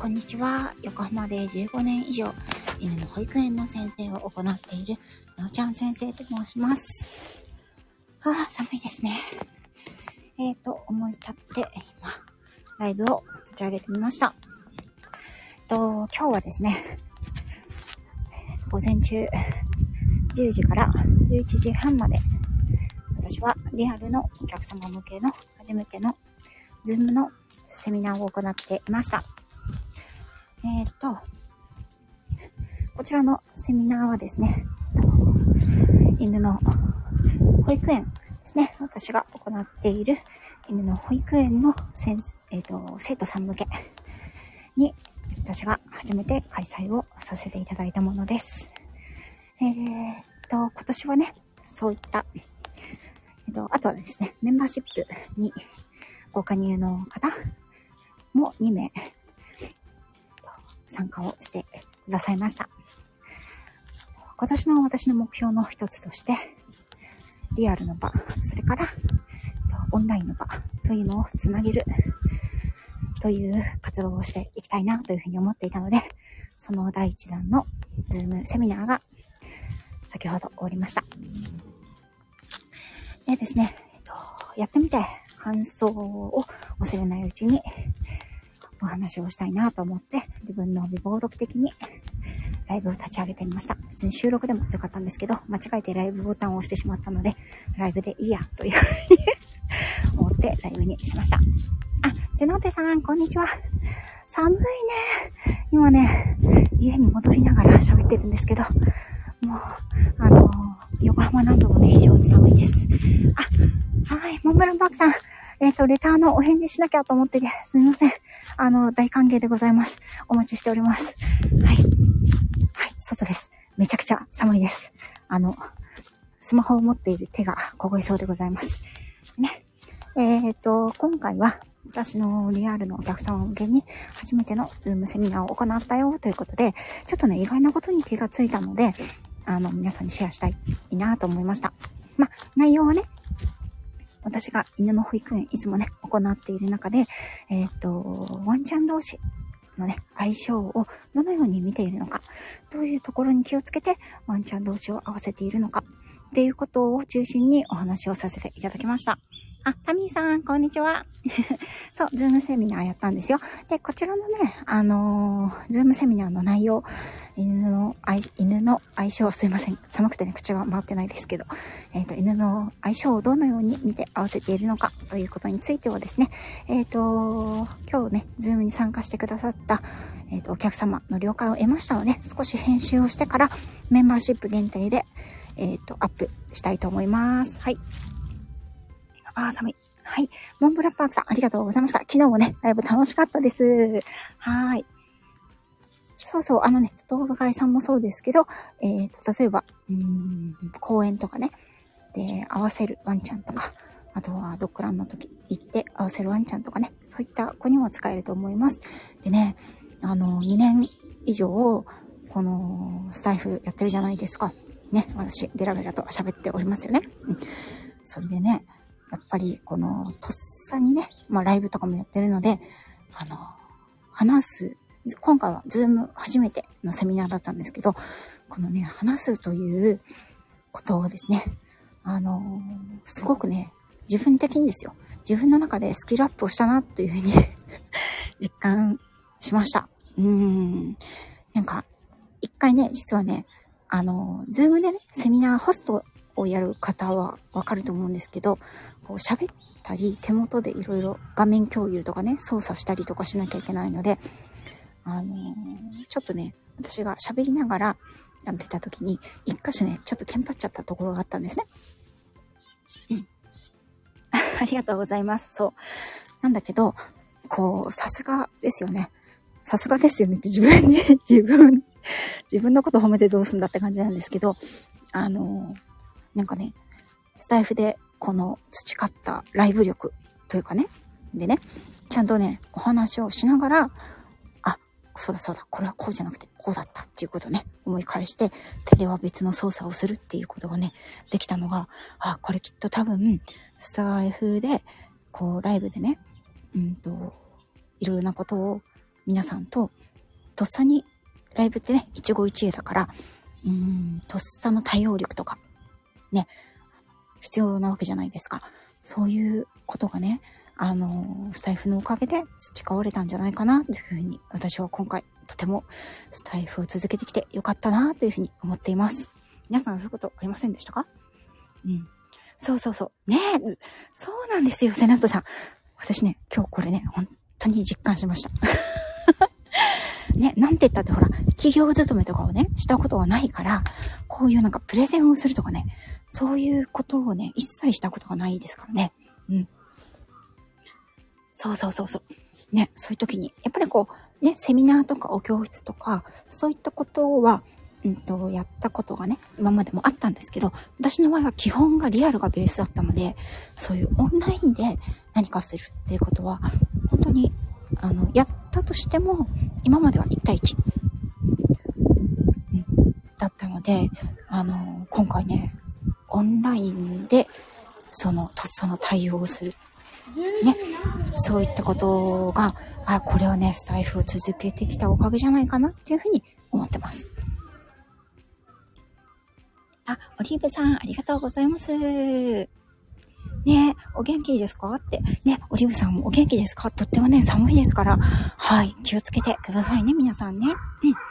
こんにちは。横浜で15年以上、犬の保育園の先生を行っている、なおちゃん先生と申します。はあ、寒いですね。えーと、思い立って、今、ライブを立ち上げてみました。と、今日はですね、午前中、10時から11時半まで、私はリアルのお客様向けの初めての Zoom のセミナーを行っていました。えっ、ー、と、こちらのセミナーはですね、犬の保育園ですね、私が行っている犬の保育園の先生、えっ、ー、と、生徒さん向けに私が初めて開催をさせていただいたものです。えっ、ー、と、今年はね、そういった、えっ、と、あとはですね、メンバーシップにご加入の方も2名参加をしてくださいました。今年の私の目標の一つとして、リアルの場、それからオンラインの場というのをつなげるという活動をしていきたいなというふうに思っていたので、その第1弾のズームセミナーが先ほど終わりました。でですね、えっと、やってみて感想を忘れないうちにお話をしたいなと思って、自分の微暴録的にライブを立ち上げてみました。別に収録でもよかったんですけど、間違えてライブボタンを押してしまったので、ライブでいいや、というふうに思ってライブにしました。あ、セノテさん、こんにちは。寒いね。今ね、家に戻りながら喋ってるんですけど、もう、あの、横浜南部もね、非常に寒いです。あ、はい、モンブランパークさん。えっ、ー、と、レターのお返事しなきゃと思ってて、すみません。あの、大歓迎でございます。お待ちしております。はい。はい、外です。めちゃくちゃ寒いです。あの、スマホを持っている手が凍えそうでございます。ね。えっ、と、今回は、私のリアルのお客様向けに初めてのズームセミナーを行ったよということで、ちょっとね、意外なことに気がついたので、あの、皆さんにシェアしたいなと思いました。まあ、内容はね、私が犬の保育園いつもね、行っている中で、えっ、ー、と、ワンちゃん同士のね、相性をどのように見ているのか、どういうところに気をつけてワンちゃん同士を合わせているのか、っていうことを中心にお話をさせていただきました。あ、タミーさん、こんにちは。そう、ズームセミナーやったんですよ。で、こちらのね、あのー、ズームセミナーの内容、犬の愛、犬の相性、すいません。寒くてね、口が回ってないですけど、えっ、ー、と、犬の相性をどのように見て合わせているのかということについてはですね、えっ、ー、と、今日ね、ズームに参加してくださった、えっ、と、お客様の了解を得ましたので、少し編集をしてから、メンバーシップ限定で、えっ、と、アップしたいと思います。はい。あ、寒い。はい。モンブランパークさん、ありがとうございました。昨日もね、ライブ楽しかったです。はい。そうそう、あのね、動画会さんもそうですけど、えーと、例えば、うん、公園とかね、で、合わせるワンちゃんとか、あとはドッグランの時行って合わせるワンちゃんとかね、そういった子にも使えると思います。でね、あの、2年以上、このスタエフやってるじゃないですか。ね、私、ベラベラと喋っておりますよね。うん。それでね、やっぱりこのとっさにね、まあライブとかもやってるので、あの、話す、今回はズーム初めてのセミナーだったんですけど、このね、話すということをですね、あの、すごくね、自分的にですよ、自分の中でスキルアップをしたなというふうに 実感しました。うん。なんか、一回ね、実はね、あの、ズームでね、セミナーホストをやる方はわかると思うんですけど、こう喋ったり、手元でいろいろ画面共有とかね、操作したりとかしなきゃいけないので、あのー、ちょっとね、私が喋りながらやってた時に、一箇所ね、ちょっとテンパっちゃったところがあったんですね。うん。ありがとうございます。そう。なんだけど、こう、さすがですよね。さすがですよねって自分に、自分、自分のこと褒めてどうすんだって感じなんですけど、あのーなんかね、スタイフでこの培ったライブ力というかね、でね、ちゃんとね、お話をしながら、あ、そうだそうだ、これはこうじゃなくてこうだったっていうことをね、思い返して、手では別の操作をするっていうことがね、できたのが、あ、これきっと多分、スタイフで、こう、ライブでね、うんと、いろいろなことを皆さんと、とっさに、ライブってね、一期一会だから、うん、とっさの対応力とか、ね、必要なわけじゃないですか。そういうことがね、あの、スタイフのおかげで培われたんじゃないかなというふうに、私は今回、とてもスタイフを続けてきてよかったなというふうに思っています。皆さんそういうことありませんでしたか？うん。そうそうそう。ねえ、そうなんですよ、セナットさん。私ね、今日これね、本当に実感しました。ね、なんて言ったってほら、企業勤めとかをね、したことはないから、こういうなんかプレゼンをするとかね、そういうことをね、一切したことがないですからね。うん。そうそうそうそう。ね、そういう時に、やっぱりこう、ね、セミナーとかお教室とか、そういったことは、うんと、やったことがね、今までもあったんですけど、私の場合は基本がリアルがベースだったので、そういうオンラインで何かするっていうことは、本当に、あの、やったとしても、今までは1対1、うん、だったので、あの、今回ね、オンラインで、その、とっさの対応をするね、そういったことが、あ、これはね、スタイフを続けてきたおかげじゃないかなっていうふうに思ってます。あ、オリーブさん、ありがとうございます。ねお元気ですか？って。ねオリーブさんもお元気ですか？とってもね、寒いですから。はい、気をつけてくださいね、皆さんね。うん。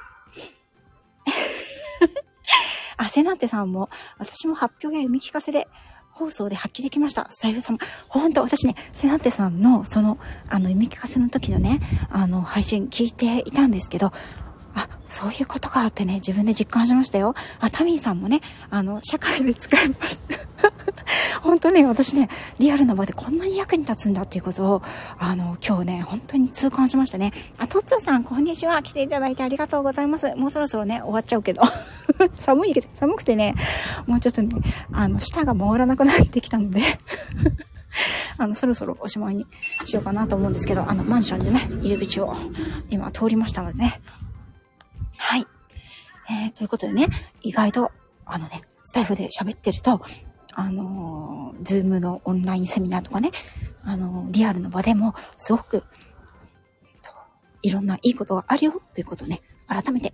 あ、セナンテさんも、私も発表や読み聞かせで、放送で発揮できました。スタイフ様。本当私ね、セナテさんの、その、あの、読み聞かせの時のね、あの、配信聞いていたんですけど、あ、そういうことかってね、自分で実感しましたよ。あ、タミーさんもね、あの、社会で使えます。本当ね、私ね、リアルな場でこんなに役に立つんだっていうことを、あの、今日ね、本当に痛感しましたね。あ、トッツーさん、こんにちは。来ていただいてありがとうございます。もうそろそろね、終わっちゃうけど。寒いけど、寒くてね、もうちょっとね、あの、舌が回らなくなってきたので あの、そろそろおしまいにしようかなと思うんですけど、あの、マンションでね、入り口を今通りましたのでね。はい。えー、ということでね、意外と、あのね、スタエフで喋ってると、あの、ズームのオンラインセミナーとかね、あの、リアルの場でも、すごく、いろんないいことがあるよ、ということをね、改めて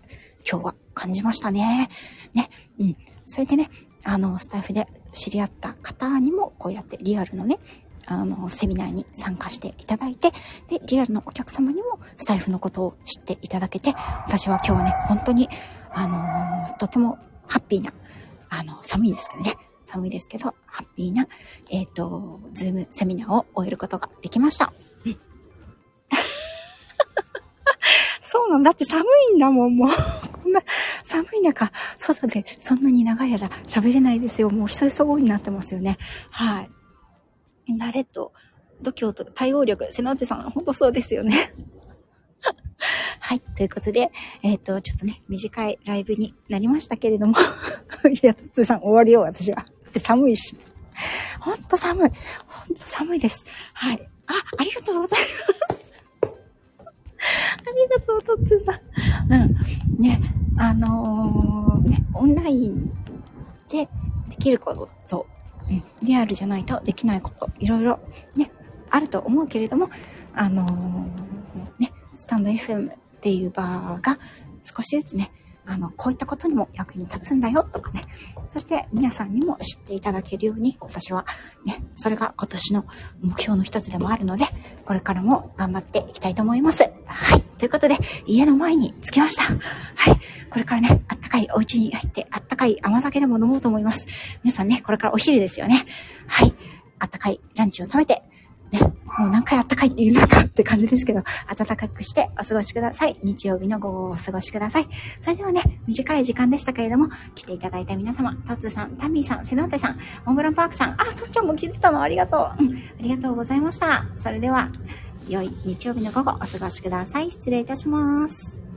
今日は感じましたね。ね、うん。それでね、あの、スタイフで知り合った方にも、こうやってリアルのね、あの、セミナーに参加していただいて、で、リアルのお客様にもスタイフのことを知っていただけて、私は今日はね、本当に、あのー、とてもハッピーな、あの、寒いですけどね、寒いですけど、ハッピーな、えっ、ー、と、ズームセミナーを終えることができました。そうなんだって寒いんだもん、もう。こんな寒い中、外でそんなに長い間喋れないですよ。もう久々になってますよね。はい。慣れと度胸と対応力、瀬野手さん、ほんとそうですよね。はい。ということで、えっ、ー、と、ちょっとね、短いライブになりましたけれども。いや、とつさん終わりよ、私は。で寒いし。ほんと寒い。ほんと寒いです。はい。あ、ありがとうございます。ありがとう、とつさん。うん。ね、あのー、ね、オンラインでできることと、うん、リアルじゃないとできないこと、いろいろね、あると思うけれども、あのー、ね、スタンド FM っていう場が少しずつね、あの、こういったことにも役に立つんだよとかね。そして皆さんにも知っていただけるように、私はね、それが今年の目標の一つでもあるので、これからも頑張っていきたいと思います。はい。ということで、家の前に着きました。はい。これからね、あったかいお家に入って、あったかい甘酒でも飲もうと思います。皆さんね、これからお昼ですよね。はい。あったかいランチを食べて、ね、もう何回あったかいって言うのかって感じですけど、暖かくしてお過ごしください。日曜日の午後をお過ごしください。それではね、短い時間でしたけれども、来ていただいた皆様、タツさん、タミーさん、セノーテさん、モンブランパークさん、あ、そっちゃんも来てたのありがとう。うん、ありがとうございました。それでは、良い日曜日の午後お過ごしください。失礼いたします。